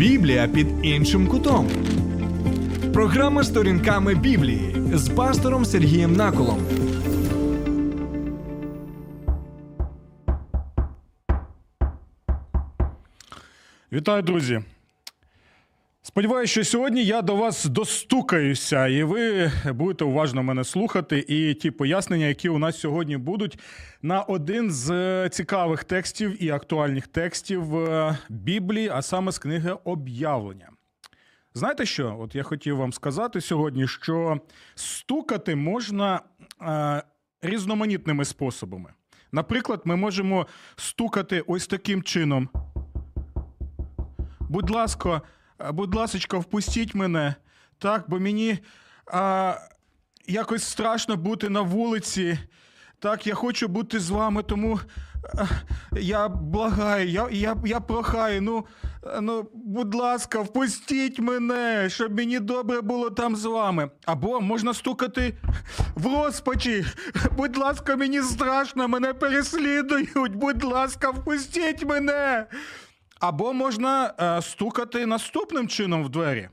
Біблія під іншим кутом. Програма сторінками Біблії з пастором Сергієм Наколом. Вітаю, друзі! Сподіваюся, що сьогодні я до вас достукаюся, і ви будете уважно мене слухати. І ті пояснення, які у нас сьогодні будуть, на один з цікавих текстів і актуальних текстів е, Біблії, а саме з книги Об'явлення. Знаєте що? От я хотів вам сказати сьогодні, що стукати можна е, різноманітними способами. Наприклад, ми можемо стукати ось таким чином. Будь ласка, будь ласочка, впустіть мене. Так, бо мені а, якось страшно бути на вулиці. Так, я хочу бути з вами, тому а, я благаю, я, я, я прохаю. Ну, ну, будь ласка, впустіть мене, щоб мені добре було там з вами. Або можна стукати в розпачі. Будь ласка, мені страшно, мене переслідують. Будь ласка, впустіть мене. Або можна е, стукати наступним чином в двері.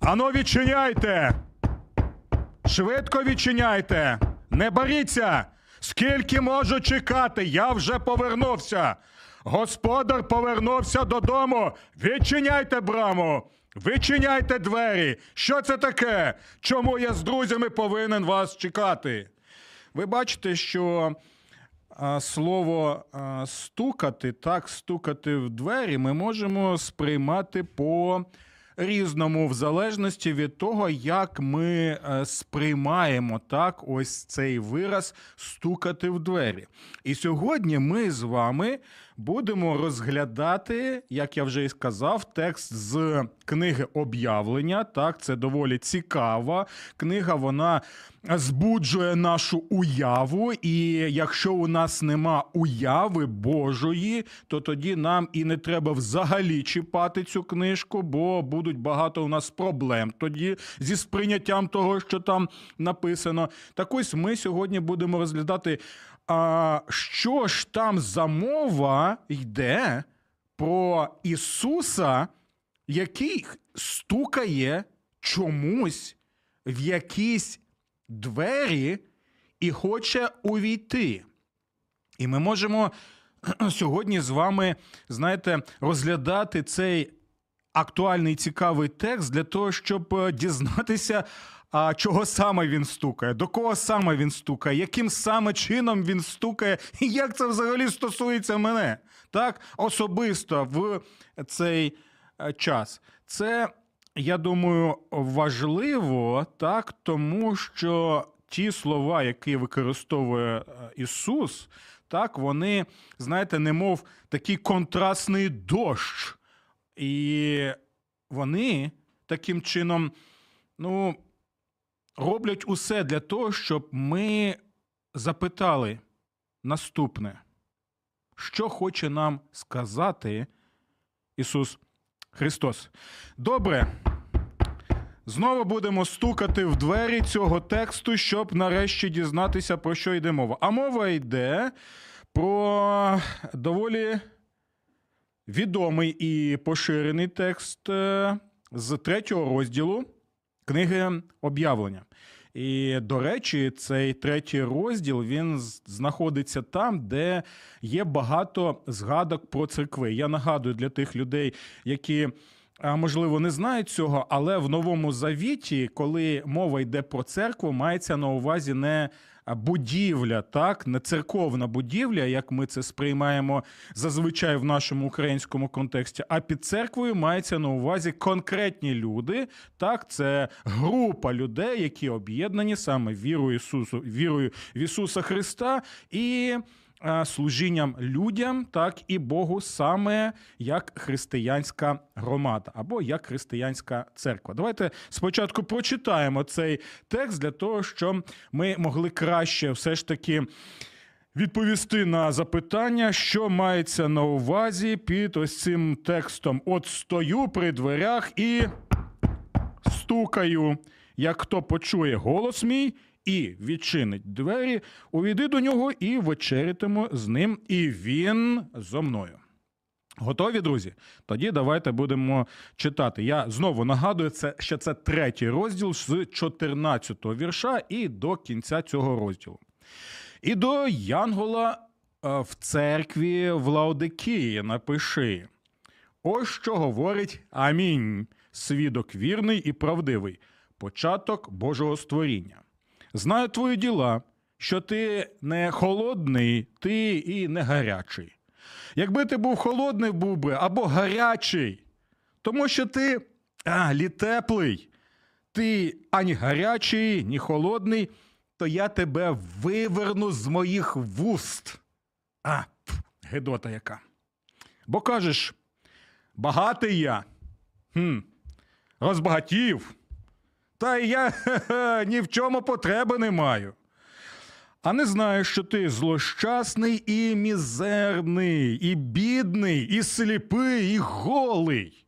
Ано відчиняйте! Швидко відчиняйте! Не боріться! Скільки можу чекати? Я вже повернувся. Господар повернувся додому. Відчиняйте браму! Відчиняйте двері! Що це таке? Чому я з друзями повинен вас чекати? Ви бачите, що слово стукати, так, стукати в двері, ми можемо сприймати по різному, в залежності від того, як ми е, сприймаємо так, ось цей вираз стукати в двері. І сьогодні ми з вами будемо розглядати, як я вже і сказав, текст з книги об'явлення. Так, це доволі цікава книга. Вона збуджує нашу уяву. І якщо у нас нема уяви Божої, то тоді нам і не треба взагалі чіпати цю книжку, бо будуть багато у нас проблем тоді зі сприйняттям того, що там написано. Так ось ми сьогодні будемо розглядати. А що ж там за мова йде про Ісуса, який стукає чомусь в якісь двері і хоче увійти? І ми можемо сьогодні з вами, знаєте, розглядати цей актуальний цікавий текст для того, щоб е, дізнатися, а чого саме він стукає, до кого саме він стукає, яким саме чином він стукає, і як це взагалі стосується мене, так особисто в цей е, час. Це, я думаю, важливо, так, тому що ті слова, які використовує е, Ісус, так, вони, знаєте, немов такий контрастний дощ. І вони таким чином, ну, роблять усе для того, щоб ми запитали наступне, що хоче нам сказати Ісус Христос. Добре. Знову будемо стукати в двері цього тексту, щоб нарешті дізнатися, про що йде мова. А мова йде про доволі відомий і поширений текст е, з третього розділу книги об'явлення. І, до речі, цей третій розділ він знаходиться там, де є багато згадок про церкви. Я нагадую для тих людей, які. Можливо, не знають цього, але в новому завіті, коли мова йде про церкву, мається на увазі не будівля, так, не церковна будівля, як ми це сприймаємо зазвичай в нашому українському контексті. А під церквою мається на увазі конкретні люди. Так, це група людей, які об'єднані саме вірою Ісусу, вірою в Ісуса Христа і. Е, Служінням людям, так і Богу, саме як християнська громада або як християнська церква. Давайте спочатку прочитаємо цей текст для того, щоб ми могли краще все ж таки відповісти на запитання, що мається на увазі під ось цим текстом. От стою при дверях і стукаю. Як хто почує голос мій і відчинить двері, увійди до нього і вечерятиму з ним, і він зо мною. Готові, друзі? Тоді давайте будемо читати. Я знову нагадую, це, що це третій розділ з 14-го вірша і до кінця цього розділу. І до Янгола е, в церкві в Лаодикії напиши. Ось що говорить Амінь, свідок вірний і правдивий, початок Божого створіння. Знаю твої діла, що ти не холодний, ти і не гарячий. Якби ти був холодний, був би або гарячий, тому що ти а, літеплий, ти ані гарячий, ні холодний, то я тебе виверну з моїх вуст. А, пф, гидота яка. Бо кажеш, багатий я, хм, розбагатів, та я ні в чому потреби не маю. А не знаєш, що ти злощасний і мізерний, і бідний, і сліпий, і голий.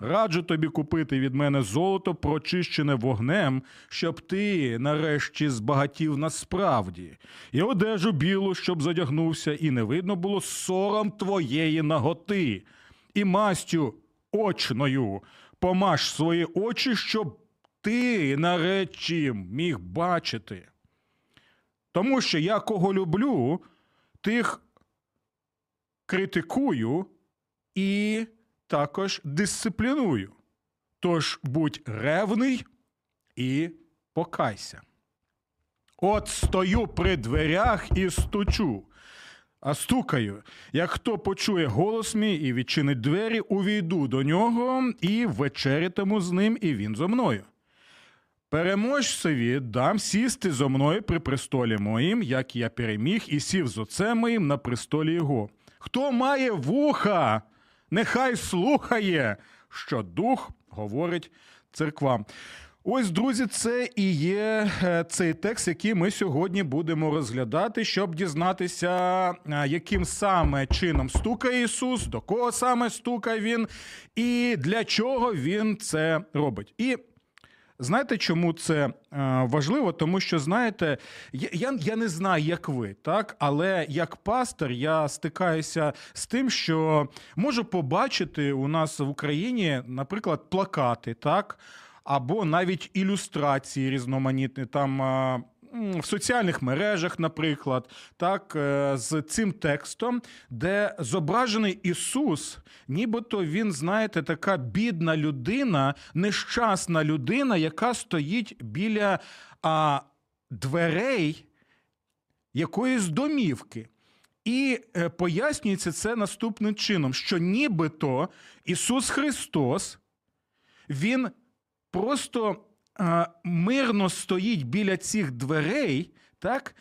Раджу тобі купити від мене золото, прочищене вогнем, щоб ти нарешті збагатів насправді, і одежу білу, щоб задягнувся, і не видно було сором твоєї наготи, і мастю очною помаш свої очі, щоб ти нарешті міг бачити. Тому що я кого люблю, тих критикую і також дисципліную. Тож будь ревний і покайся. От стою при дверях і стучу. А стукаю, як хто почує голос мій і відчинить двері, увійду до нього і вечерятиму з ним, і він зо мною. Переможцеві дам сісти зо мною при престолі моїм, як я переміг, і сів з отцем моїм на престолі його. Хто має вуха, нехай слухає, що дух говорить церквам. Ось, друзі, це і є е, цей текст, який ми сьогодні будемо розглядати, щоб дізнатися, е, яким саме чином стукає Ісус, до кого саме стукає Він, і для чого Він це робить. І Знаєте, чому це е, важливо? Тому що, знаєте, я, я, не знаю, як ви, так, але як пастор я стикаюся з тим, що можу побачити у нас в Україні, наприклад, плакати, так, або навіть ілюстрації різноманітні там. В соціальних мережах, наприклад, так, е, з цим текстом, де зображений Ісус, нібито він, знаєте, така бідна людина, нещасна людина, яка стоїть біля а, дверей якоїсь домівки. І е, пояснюється це наступним чином: що нібито Ісус Христос, Він просто мирно стоїть біля цих дверей, так?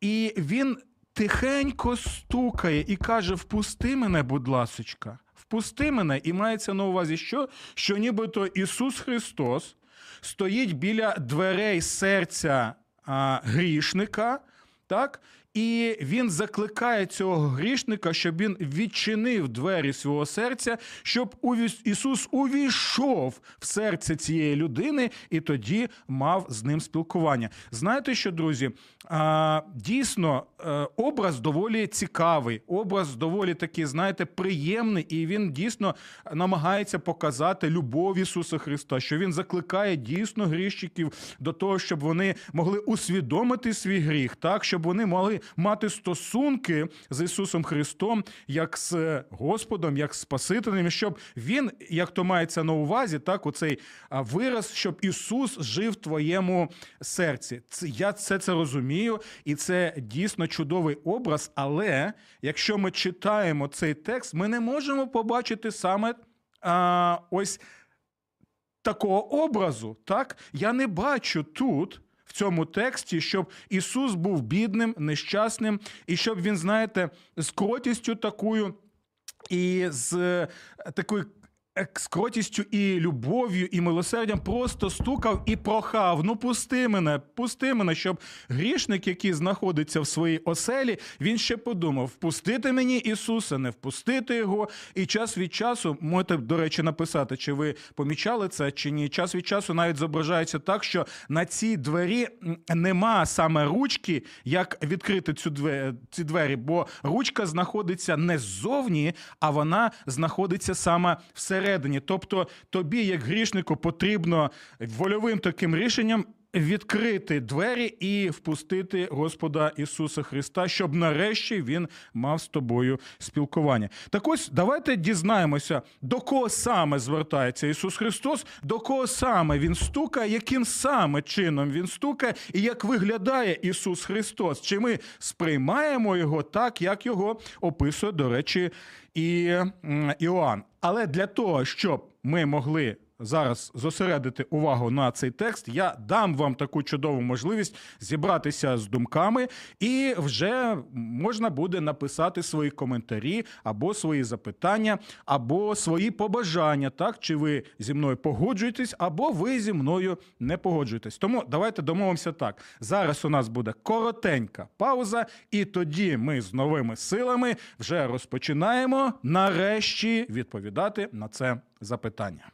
І він тихенько стукає і каже: Впусти мене, будь ласочка, впусти мене. І мається на увазі, що? Що нібито Ісус Христос стоїть біля дверей серця а, грішника, так? І він закликає цього грішника, щоб він відчинив двері свого серця, щоб Ісус увійшов в серце цієї людини і тоді мав з ним спілкування. Знаєте що, друзі? Дійсно, е, образ доволі цікавий, образ доволі такий, знаєте, приємний, і він дійсно намагається показати любов Ісуса Христа, що він закликає дійсно гріщиків до того, щоб вони могли усвідомити свій гріх, так щоб вони могли мати стосунки з Ісусом Христом, як з Господом, як з Спасителем, щоб він, як то мається на увазі, так оцей вираз, щоб Ісус жив в твоєму серці. Я це, це розумію, і це дійсно чудовий образ. Але якщо ми читаємо цей текст, ми не можемо побачити саме а, ось такого образу. Так? Я не бачу тут. В цьому тексті, щоб Ісус був бідним, нещасним, і щоб він, знаєте, з кротістю такою і з е, такою ек- з кротістю і любов'ю, і милосердям просто стукав і прохав. Ну, пусти мене, пусти мене, щоб грішник, який знаходиться в своїй оселі, він ще подумав: впустити мені Ісуса, не впустити його. І час від часу можете, до речі, написати, чи ви помічали це, чи ні. Час від часу навіть зображається так, що на цій двері нема саме ручки, як відкрити цю двері, ці двері, бо ручка знаходиться не ззовні, а вона знаходиться саме всередині. Тобто тобі, як грішнику, потрібно вольовим таким рішенням. Відкрити двері і впустити Господа Ісуса Христа, щоб нарешті він мав з тобою спілкування. Так ось давайте дізнаємося, до кого саме звертається Ісус Христос, до кого саме Він стукає, яким саме чином Він стукає, і як виглядає Ісус Христос. Чи ми сприймаємо його так, як його описує, до речі, і Іоанн. Але для того, щоб ми могли зараз зосередити увагу на цей текст, я дам вам таку чудову можливість зібратися з думками, і вже можна буде написати свої коментарі або свої запитання, або свої побажання, так чи ви зі мною погоджуєтесь, або ви зі мною не погоджуєтесь. Тому давайте домовимося так. Зараз у нас буде коротенька пауза, і тоді ми з новими силами вже розпочинаємо нарешті відповідати на це запитання.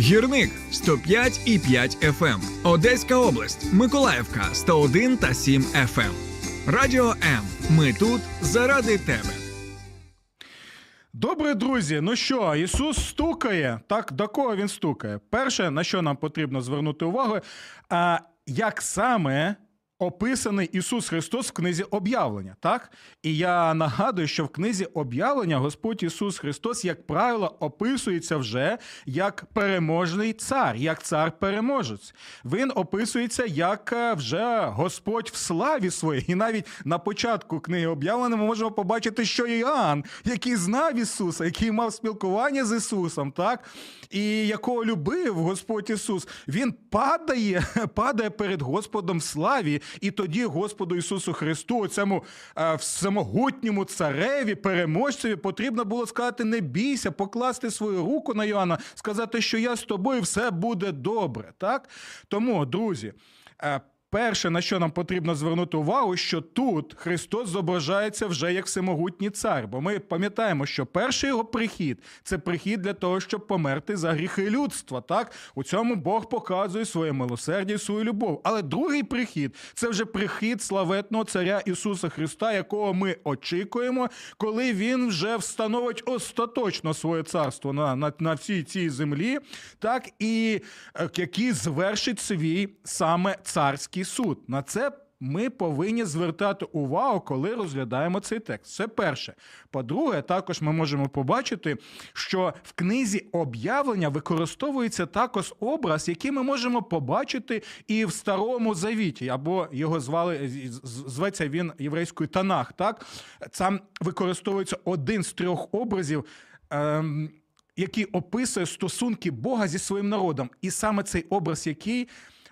Гірник 105 і 5 FM. Одеська область, Миколаївка 101 та 7 FM. Радіо М. Ми тут заради тебе. Добре, друзі. Ну що, Ісус стукає. Так, до кого він стукає? Перше, на що нам потрібно звернути увагу, а, як саме описаний Ісус Христос в книзі об'явлення. Так? І я нагадую, що в книзі об'явлення Господь Ісус Христос, як правило, описується вже як переможний цар, як цар-переможець. Він описується як е, вже Господь в славі своїй. І навіть на початку книги об'явлення ми можемо побачити, що Іоанн, який знав Ісуса, який мав спілкування з Ісусом, так? і якого любив Господь Ісус, він падає, падає перед Господом в славі, і тоді Господу Ісусу Христу, цьому е, всемогутньому цареві, переможцеві, потрібно було сказати: не бійся, покласти свою руку на Йоанна, сказати, що я з тобою, все буде добре. Так? Тому, друзі. Перше, на що нам потрібно звернути увагу, що тут Христос зображається вже як всемогутній цар. Бо ми пам'ятаємо, що перший його прихід це прихід для того, щоб померти за гріхи людства. Так у цьому Бог показує своє милосердя і свою любов. Але другий прихід це вже прихід славетного царя Ісуса Христа, якого ми очікуємо, коли він вже встановить остаточно своє царство на, на, на всій цій землі, так і е, який звершить свій саме царський суд. На це ми повинні звертати увагу, коли розглядаємо цей текст. Це перше. По-друге, також ми можемо побачити, що в книзі об'явлення використовується також образ, який ми можемо побачити і в Старому Завіті, або його звали зветься він єврейською Танах. Так там використовується один з трьох образів. Ем, який описує стосунки Бога зі своїм народом. І саме цей образ, який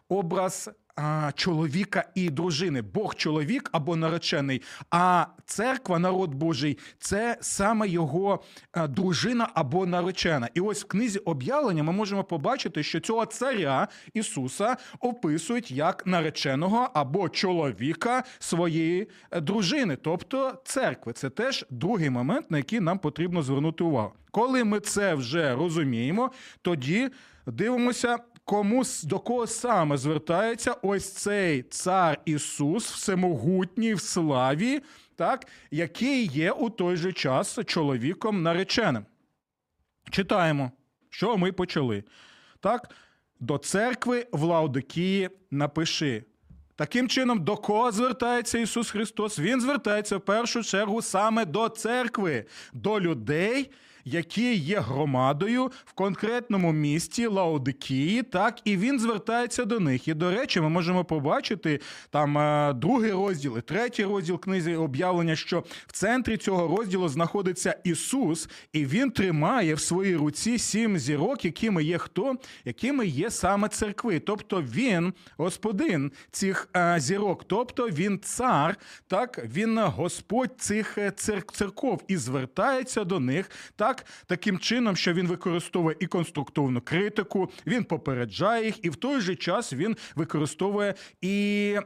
образ а, чоловіка і дружини, Бог чоловік або наречений, а церква, народ Божий, це саме його а, дружина або наречена. І ось в книзі об'явлення ми можемо побачити, що цього царя Ісуса описують як нареченого або чоловіка своєї е, дружини, тобто церкви. Це теж другий момент, на який нам потрібно звернути увагу. Коли ми це вже розуміємо, тоді дивимося, кому до кого саме звертається ось цей цар Ісус, всемогутній в славі, так, який є у той же час чоловіком нареченим. Читаємо, що ми почали. Так, до церкви в Лаодикії напиши. Таким чином, до кого звертається Ісус Христос? Він звертається в першу чергу саме до церкви, до людей, які є громадою в конкретному місті Лаодикії, так і він звертається до них. І до речі, ми можемо побачити там е, другий розділ і третій розділ книзі об'явлення, що в центрі цього розділу знаходиться Ісус, і він тримає в своїй руці сім зірок, якими є хто, якими є саме церкви. Тобто він господин цих е, зірок, тобто він цар, так він Господь цих е, церков і звертається до них так таким чином, що він використовує і конструктивну критику, він попереджає їх, і в той же час він використовує і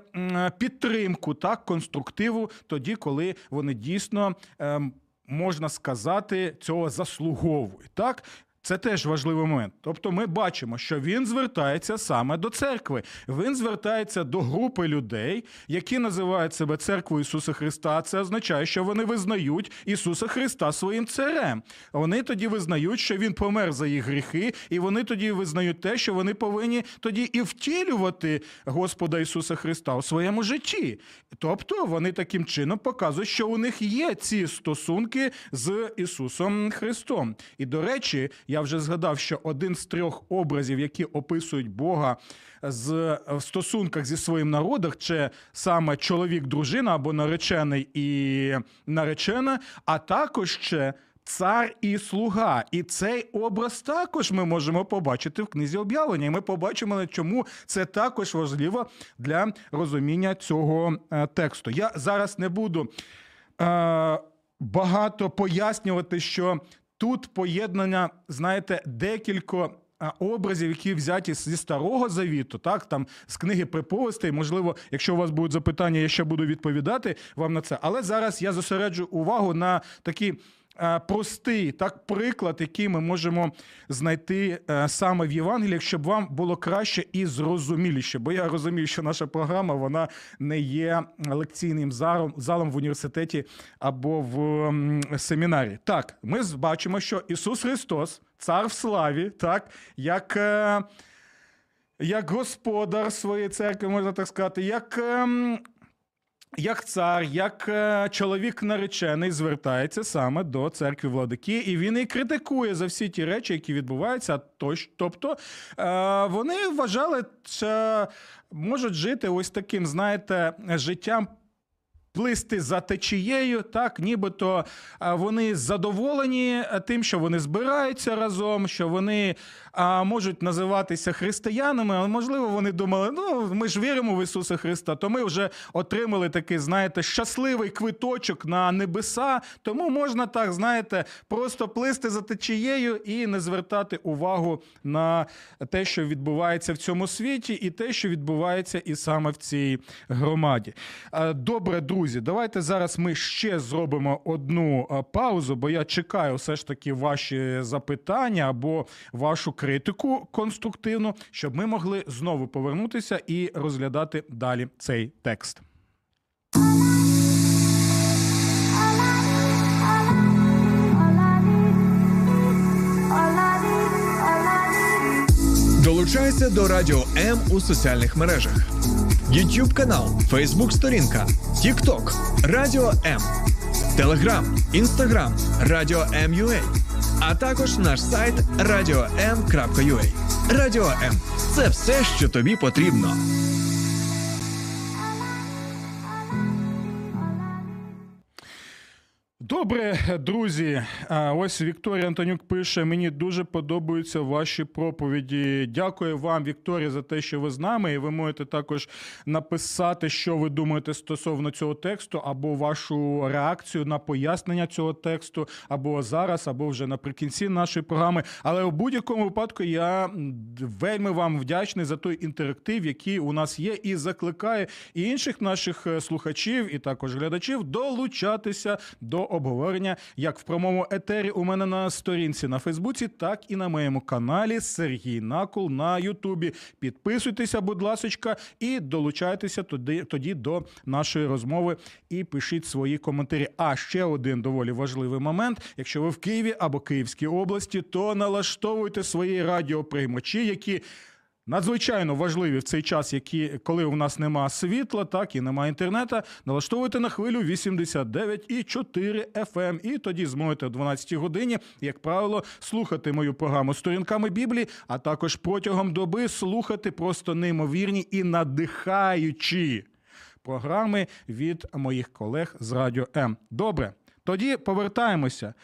підтримку, так конструктиву, тоді, коли вони дійсно. ем, Можна сказати, цього заслуговують. Так, це теж важливий момент. Тобто, ми бачимо, що він звертається саме до церкви. Він звертається до групи людей, які називають себе церквою Ісуса Христа. Це означає, що вони визнають Ісуса Христа своїм царем. Вони тоді визнають, що він помер за їх гріхи, і вони тоді визнають те, що вони повинні тоді і втілювати Господа Ісуса Христа у своєму житті. Тобто вони таким чином показують, що у них є ці стосунки з Ісусом Христом. І до речі, я вже згадав, що один з трьох образів, які описують Бога з в стосунках зі своїм народом, це саме чоловік, дружина або наречений і наречена, а також ще. Цар і слуга, і цей образ також ми можемо побачити в книзі об'явлення. І ми побачимо, чому це також важливо для розуміння цього е, тексту. Я зараз не буду е, багато пояснювати, що тут поєднання, знаєте, декілька образів, які взяті зі старого завіту, так там з книги приповістей. Можливо, якщо у вас будуть запитання, я ще буду відповідати вам на це. Але зараз я зосереджу увагу на такі. Е, Простий так приклад, який ми можемо знайти е, саме в Євангелії, щоб вам було краще і зрозуміліше. Бо я розумію, що наша програма вона не є лекційним залом, залом в університеті або в семінарі. Так, ми бачимо, що Ісус Христос, цар в славі, так як. е, як господар своєї церкви, можна так сказати, як, ем, як цар, як е, чоловік наречений звертається саме до церкви владики, і він і критикує за всі ті речі, які відбуваються. Тобто е, вони вважали, що можуть жити ось таким, знаєте, життям. Плисти за течією, так нібито вони задоволені тим, що вони збираються разом, що вони а, можуть називатися християнами, але можливо вони думали, ну ми ж віримо в Ісуса Христа, то ми вже отримали такий, знаєте, щасливий квиточок на небеса. Тому можна так, знаєте, просто плисти за течією і не звертати увагу на те, що відбувається в цьому світі, і те, що відбувається і саме в цій громаді. Добре, друзі, давайте зараз ми ще зробимо одну паузу, бо я чекаю все ж таки ваші запитання або вашу критику конструктивну, щоб ми могли знову повернутися і розглядати далі цей текст. Долучайся до Радіо М у соціальних мережах: YouTube канал, Facebook сторінка, TikTok, Радіо М, Telegram, Instagram, Радіо М.Ua, а також наш сайт radio.m.ua. Радіо М це все, що тобі потрібно. Добре, друзі. Ось Вікторія Антонюк пише: мені дуже подобаються ваші проповіді. Дякую вам, Вікторія, за те, що ви з нами. І ви можете також написати, що ви думаєте стосовно цього тексту, або вашу реакцію на пояснення цього тексту, або зараз, або вже наприкінці нашої програми. Але у будь-якому випадку я вельми вам вдячний за той інтерактив, який у нас є, і закликаю і інших наших е, слухачів, і також глядачів долучатися до обговорення як в прямому етері у мене на сторінці на Фейсбуці, так і на моєму каналі Сергій Накул на Ютубі. Підписуйтеся, будь ласочка, і долучайтеся тоді, тоді до нашої розмови і пишіть свої коментарі. А ще один доволі важливий момент: якщо ви в Києві або Київській області, то налаштовуйте свої радіоприймачі, які Надзвичайно важливі в цей час, які, коли у нас нема світла, так і немає інтернету, налаштовуйте на хвилю 89,4 FM. ем. І тоді зможете о 12 годині, як правило, слухати мою програму сторінками Біблії, а також протягом доби слухати просто неймовірні і надихаючі програми від моїх колег з Радіо М. Добре, тоді повертаємося.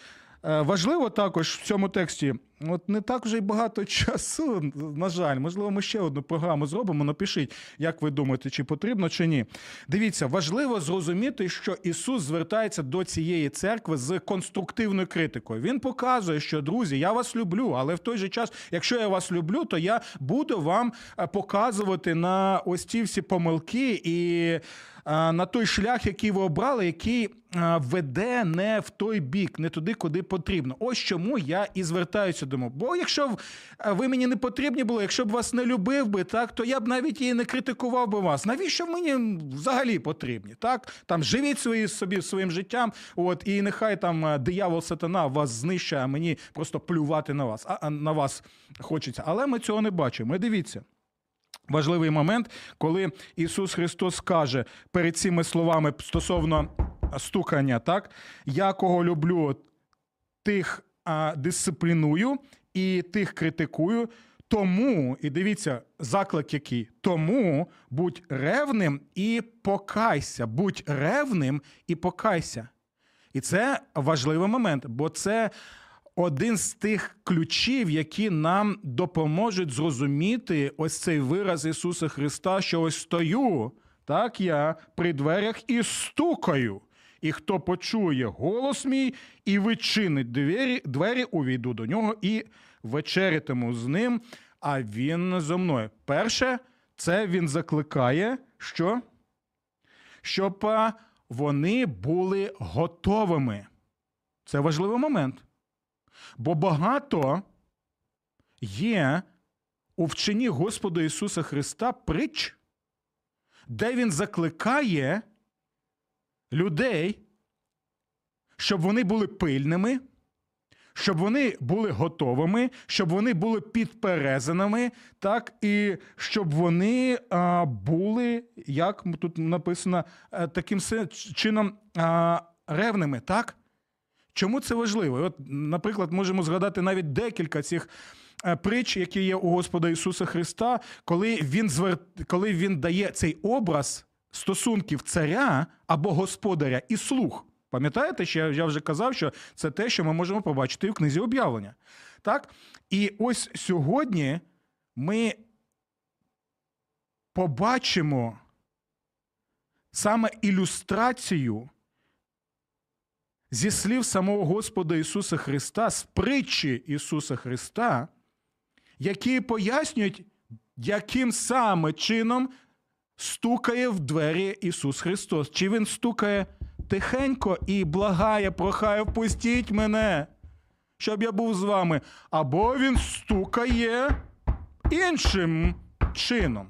Е, Важливо також в цьому тексті, от не так вже й багато часу, на жаль, можливо, ми ще одну програму зробимо. Напишіть, як ви думаєте, чи потрібно, чи ні. Дивіться, важливо зрозуміти, що Ісус звертається до цієї церкви з конструктивною критикою. Він показує, що друзі, я вас люблю, але в той же час, якщо я вас люблю, то я буду вам е, показувати на ось ці всі помилки і е, на той шлях, який ви обрали, який е, веде не в той бік, не туди, куди потрібно. Ось чому я і звертаюся до мов. Бо якщо б, е, ви мені не потрібні були, якщо б вас не любив би, так то я б навіть і не критикував би вас. Навіщо мені взагалі потрібні? Так там живіть свої собі своїм життям. От і нехай там е, диявол сатана вас знищує, а мені просто плювати на вас. А на вас хочеться. Але ми цього не бачимо. І дивіться. Важливий момент, коли Ісус Христос каже перед цими словами стосовно стукання, так я кого люблю, тих а, дисципліную і тих критикую. Тому, і дивіться, заклик який. Тому будь ревним і покайся. Будь ревним і покайся. І це важливий момент, бо це один з тих ключів, які нам допоможуть зрозуміти ось цей вираз Ісуса Христа, що ось стою, так я при дверях і стукаю. І хто почує голос мій і вичинить двері, двері увійду до нього і вечерятиму з ним, а він зо мною. Перше, це він закликає, що? щоб вони були готовими. Це важливий момент. Бо багато є у вченні Господа Ісуса Христа притч, де Він закликає людей, щоб вони були пильними, щоб вони були готовими, щоб вони були підперезаними, так, і щоб вони а, були, як тут написано, таким чином а, ревними, так? Чому це важливо? От, наприклад, можемо згадати навіть декілька цих е, притч, які є у Господа Ісуса Христа, коли він звер... коли він дає цей образ стосунків царя або господаря і слуг. Пам'ятаєте, що я- вже казав, що це те, що ми можемо побачити і в книзі об'явлення. Так? І ось сьогодні ми побачимо саме ілюстрацію зі слів самого Господа Ісуса Христа, з притчі Ісуса Христа, які пояснюють, яким саме чином стукає в двері Ісус Христос. Чи Він стукає тихенько і благає, прохає, впустіть мене, щоб я був з вами, або Він стукає іншим чином.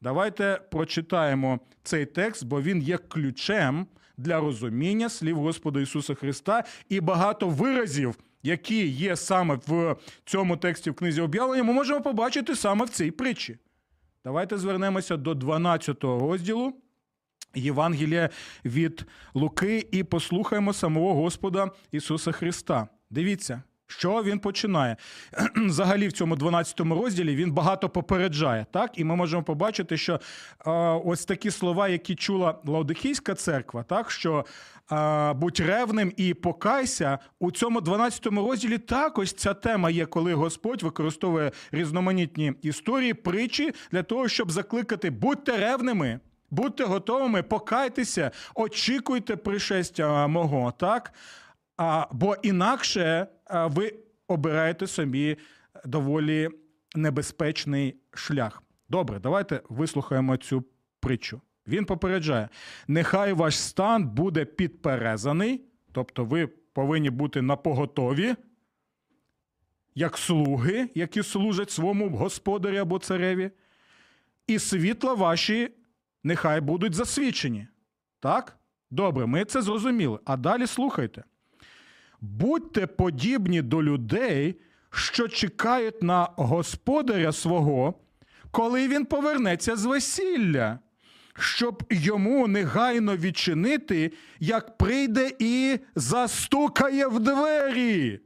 Давайте прочитаємо цей текст, бо він є ключем для розуміння слів Господа Ісуса Христа і багато виразів, які є саме в цьому тексті в книзі об'явлення, ми можемо побачити саме в цій притчі. Давайте звернемося до 12 розділу Євангелія від Луки і послухаємо самого Господа Ісуса Христа. Дивіться, що він починає. Взагалі, в цьому 12 розділі він багато попереджає, так? І ми можемо побачити, що е, ось такі слова, які чула Лаодикійська церква, так що е, будь ревним і покайся, у цьому 12 розділі також ця тема є, коли Господь використовує різноманітні історії, притчі для того, щоб закликати будьте ревними. Будьте готовими, покайтеся, очікуйте пришестя мого, так? А, бо інакше ви обираєте собі доволі небезпечний шлях. Добре, давайте вислухаємо цю притчу. Він попереджає: нехай ваш стан буде підперезаний, тобто ви повинні бути на поготові, як слуги, які служать своєму господарю або цареві, і світла ваші нехай будуть засвічені. Так? Добре, ми це зрозуміли. А далі слухайте. Будьте подібні до людей, що чекають на господаря свого, коли він повернеться з весілля, щоб йому негайно відчинити, як прийде і застукає в двері.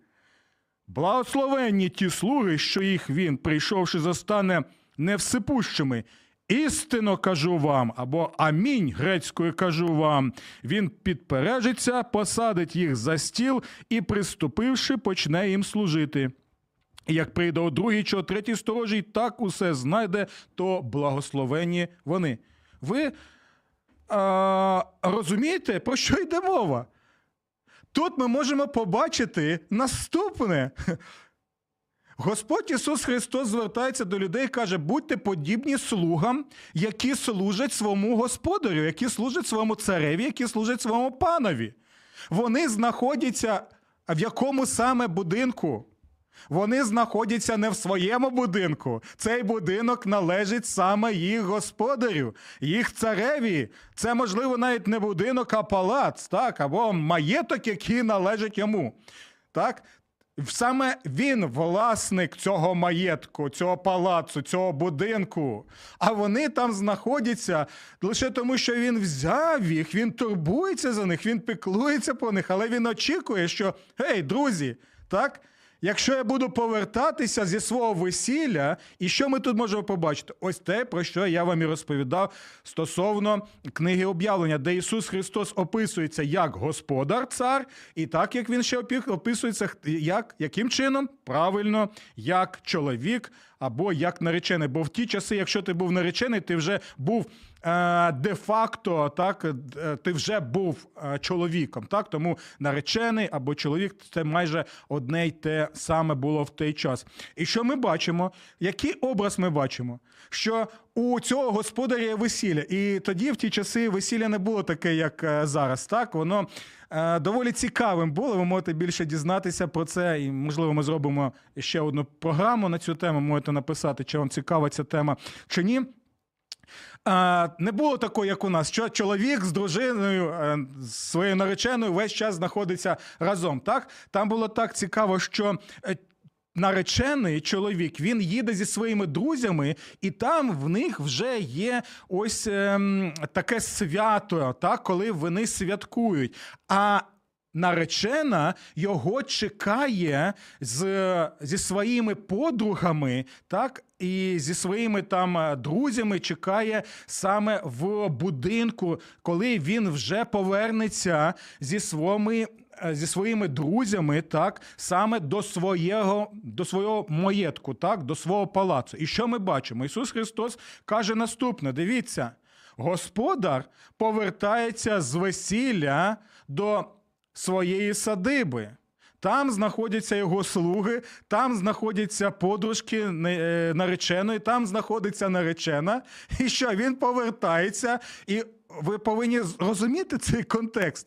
Благословенні ті слуги, що їх він, прийшовши, застане невсипущими. Істинно кажу вам, або амінь грецькою кажу вам. Він підпережиться, посадить їх за стіл і, приступивши, почне їм служити. І Як прийде о другій чи о третій сторожі, так усе знайде, то благословені вони. Ви а, розумієте, про що йде мова? Тут ми можемо побачити наступне. Господь Ісус Христос звертається до людей і каже: будьте подібні слугам, які служать своєму господарю, які служать своєму цареві, які служать своєму панові. Вони знаходяться в якому саме будинку? Вони знаходяться не в своєму будинку. Цей будинок належить саме їх господарю, їх цареві. Це, можливо, навіть не будинок, а палац, так, або маєток, який належить йому. Так? Саме він власник цього маєтку, цього палацу, цього будинку. А вони там знаходяться лише тому, що він взяв їх, він турбується за них, він піклується про них, але він очікує, що гей, друзі, так? Якщо я буду повертатися зі свого весілля, і що ми тут можемо побачити? Ось те, про що я вам і розповідав стосовно книги об'явлення, де Ісус Христос описується як господар, цар, і так як він ще описується, як, яким чином? Правильно, як чоловік або як наречений. Бо в ті часи, якщо ти був наречений, ти вже був де-факто, так, е, ти вже був е, чоловіком. Так? Тому наречений або чоловік це майже одне й те саме було в той час. І що ми бачимо? Який образ ми бачимо? Що у цього господаря є весілля. І тоді, в ті часи, весілля не було таке, як е, зараз. Так? Воно е, доволі цікавим було. Ви можете більше дізнатися про це. І, можливо, ми зробимо ще одну програму на цю тему. Можете написати, чи вам цікава ця тема чи ні. А, не було такого, як у нас, що чоловік з дружиною, е, своєю нареченою весь час знаходиться разом. Так? Там було так цікаво, що. е, Наречений чоловік він їде зі своїми друзями, і там в них вже є ось ем, таке свято, так, коли вони святкують. А наречена його чекає з, зі своїми подругами, так, і зі своїми там е, друзями чекає саме в будинку, коли він вже повернеться зі своїми. е, Зі своїми друзями, так, саме до свого, до свого маєтку, так, до свого палацу. І що ми бачимо? Ісус Христос каже наступне: дивіться, господар повертається з весілля до своєї садиби. Там знаходяться його слуги, там знаходяться подружки е, нареченої, там знаходиться наречена. І що він повертається, і ви повинні розуміти цей контекст.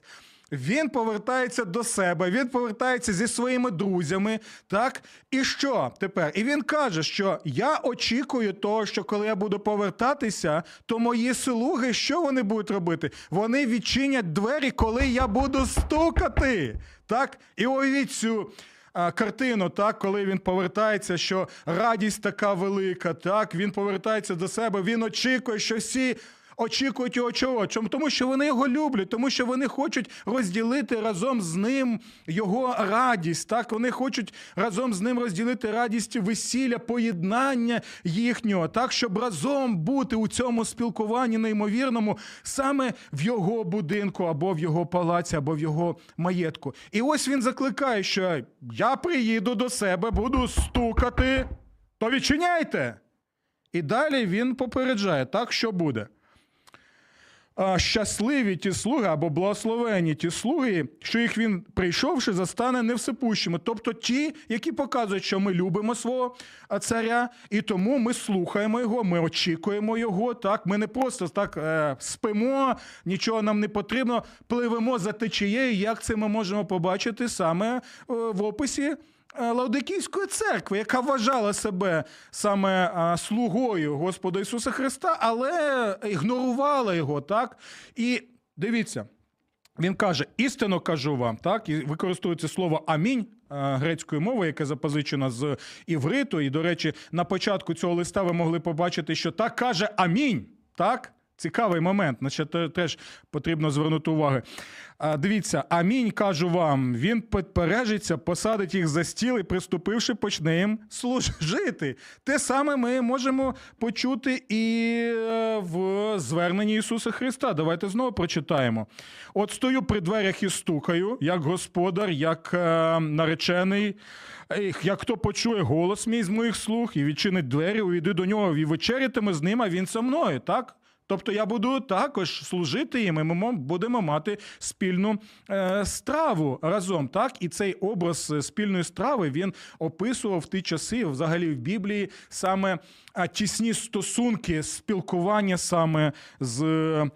Він повертається до себе, він повертається зі своїми друзями. Так, і що тепер? І він каже, що я очікую того, що коли я буду повертатися, то мої слуги, що вони будуть робити? Вони відчинять двері, коли я буду стукати. Так, і уявіть цю. Картину, так, коли він повертається, що радість така велика, так, він повертається до себе, він очікує, що всі очікують його чого? Чому? Тому що вони його люблять, тому що вони хочуть розділити разом з ним його радість. Так, вони хочуть разом з ним розділити радість весілля, поєднання їхнього, так, щоб разом бути у цьому спілкуванні неймовірному саме в його будинку, або в його палаці, або в його маєтку. І ось він закликає, що я приїду до себе, буду стукати, то відчиняйте. І далі він попереджає, так що буде. Щасливі ті слуги або благословені ті слуги, що їх він, прийшовши, застане невсипущими. Тобто ті, які показують, що ми любимо свого царя, і тому ми слухаємо його, ми очікуємо його. Так, ми не просто так е, спимо, нічого нам не потрібно, пливемо за течією. Як це ми можемо побачити саме е, в описі е, Лаудикійської церкви, яка вважала себе саме слугою Господа Ісуса Христа, але ігнорувала його, так? І дивіться, Він каже: істинно кажу вам, так, і використовується слово амінь е, грецькою мовою, яке запозичено з івриту. І, до речі, на початку цього листа ви могли побачити, що так каже амінь. Так? Цікавий момент, на що теж потрібно звернути увагу. Дивіться, амінь кажу вам. Він підпережиться, посадить їх за стіл і, приступивши, почне їм служити. Те саме ми можемо почути і е, в зверненні Ісуса Христа. Давайте знову прочитаємо. От стою при дверях і стукаю, як господар, як е, наречений. Як хто почує голос мій з моїх слух і відчинить двері, увійду до нього і вечерятиме з ним, а він со мною, так? Тобто я буду також служити їм, і ми будемо мати спільну е, страву разом. Так, і цей образ е, спільної страви він описував в ті часи, взагалі в Біблії, саме тісні стосунки, спілкування саме з. е,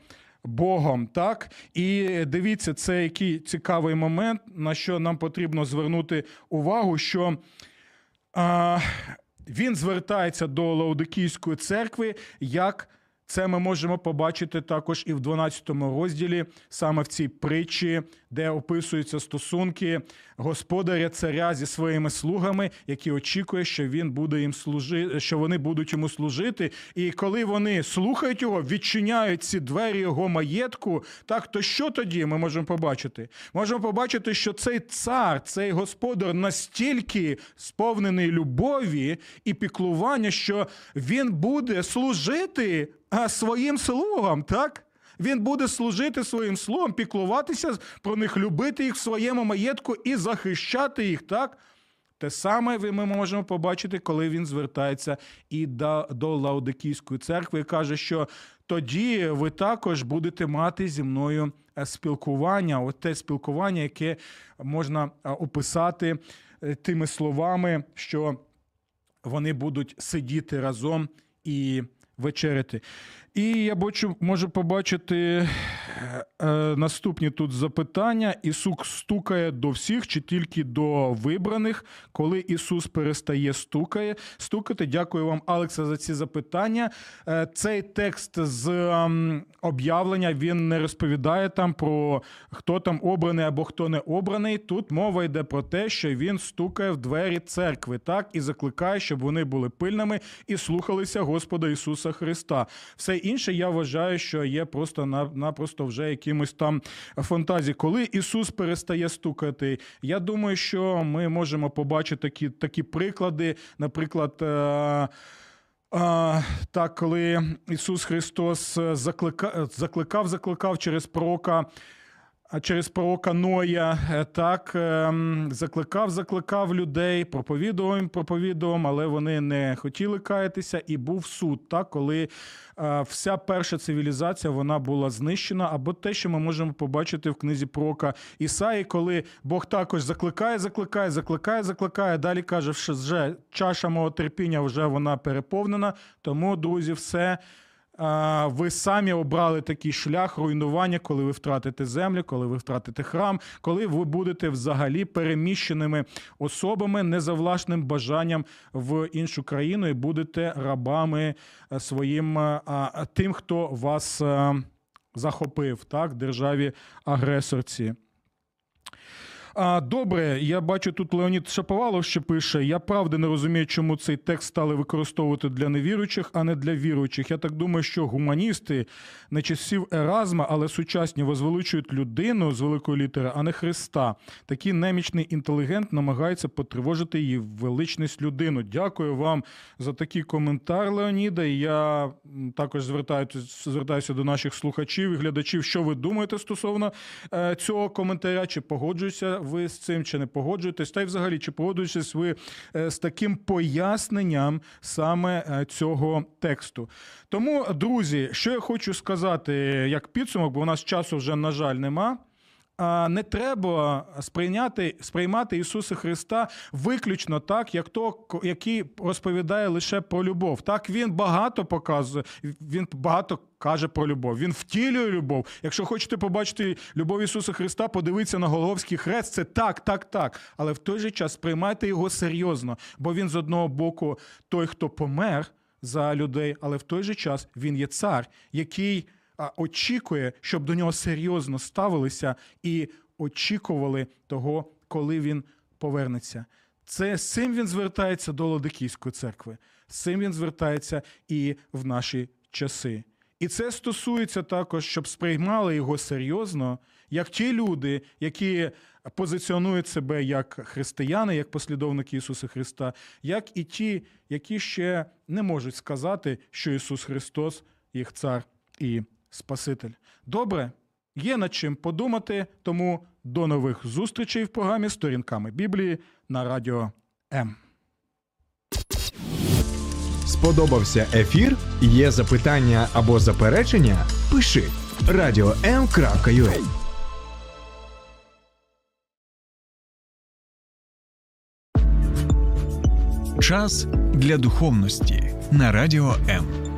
Богом, так і дивіться, це який цікавий момент, на що нам потрібно звернути увагу, що а, він звертається до Лаудикійської церкви, як це ми можемо побачити також і в 12 розділі, саме в цій притчі, де описуються стосунки господаря царя зі своїми слугами, які очікує, що він буде їм служити, що вони будуть йому служити. І коли вони слухають його, відчиняють ці двері його маєтку, так то що тоді ми можемо побачити? Можемо побачити, що цей цар, цей господар настільки сповнений любові і піклування, що він буде служити своїм слугам, так? Він буде служити своїм слугам, піклуватися про них, любити їх в своєму маєтку і захищати їх, так? Те саме ми можемо побачити, коли він звертається і до, до Лаудикійської церкви і каже, що тоді ви також будете мати зі мною е, спілкування, от те спілкування, яке можна е, описати е, тими словами, що вони будуть сидіти разом і вечеряти. І я бачу, можу побачити е, е, наступні тут запитання. Ісус стукає до всіх чи тільки до вибраних, коли Ісус перестає стукає, стукати. Дякую вам, Алекса, за ці запитання. Е, цей текст з ем, об'явлення він не розповідає там про хто там обраний або хто не обраний. Тут мова йде про те, що він стукає в двері церкви, так і закликає, щоб вони були пильними і слухалися Господа Ісуса Христа. Все інше я вважаю, що є просто на- напросто вже якимось там фантазії. Коли Ісус перестає стукати, я думаю, що ми можемо побачити такі, такі приклади, наприклад. е, а, так, коли Ісус Христос е, заклика, закликав, закликав через пророка, а через пророка Ноя, е, так ем, закликав, закликав людей, проповідував їм, проповідував, але вони не хотіли каятися, і був суд, так, коли е, вся перша цивілізація вона була знищена, або те, що ми можемо побачити в книзі пророка Ісаї, коли Бог також закликає, закликає, закликає, закликає. Далі каже, що вже чаша мого терпіння вже вона переповнена. Тому, друзі, все. Ви самі обрали такий шлях руйнування, коли ви втратите землю, коли ви втратите храм, коли ви будете взагалі переміщеними особами не за власним бажанням в іншу країну і будете рабами е, своїм а, тим, хто вас захопив, так, державі агресорці. А, добре, я бачу тут Леонід Шаповалов ще пише: я правда не розумію, чому цей текст стали використовувати для невіруючих, а не для віруючих. Я так думаю, що гуманісти не часів Еразма, але сучасні возвеличують людину з великої літери, а не Христа. Такий немічний інтелігент намагається потривожити її величність людину. Дякую вам за такий коментар, Леоніда. Я також звертаюся, звертаюся до наших слухачів і глядачів, що ви думаєте стосовно е, цього коментаря, чи погоджуєтеся ви з цим, чи не погоджуєтесь, та й взагалі, чи погоджуєтесь ви е, з таким поясненням саме е, цього тексту. Тому, друзі, що я хочу сказати як підсумок, бо у нас часу вже, на жаль, нема. Не треба сприйняти, сприймати Ісуса Христа виключно так, як то, який розповідає лише про любов. Так він багато показує, він багато каже про любов. Він втілює любов. Якщо хочете побачити любов Ісуса Христа, подивіться на Головський хрест. Це так, так, так. Але в той же час сприймайте його серйозно, бо він з одного боку той, хто помер за людей, але в той же час він є цар, який очікує, щоб до нього серйозно ставилися і очікували того, коли він повернеться. Це з цим він звертається до Ладикійської церкви, з цим він звертається і в наші часи. І це стосується також, щоб сприймали його серйозно, як ті люди, які позиціонують себе як християни, як послідовники Ісуса Христа, як і ті, які ще не можуть сказати, що Ісус Христос їх цар і Спаситель. Добре, є над чим подумати, тому до нових зустрічей в програмі Сторінками Біблії на радіо М. Сподобався ефір? Є запитання або заперечення? Пиши radio.m.ua Час для духовності на радіо М.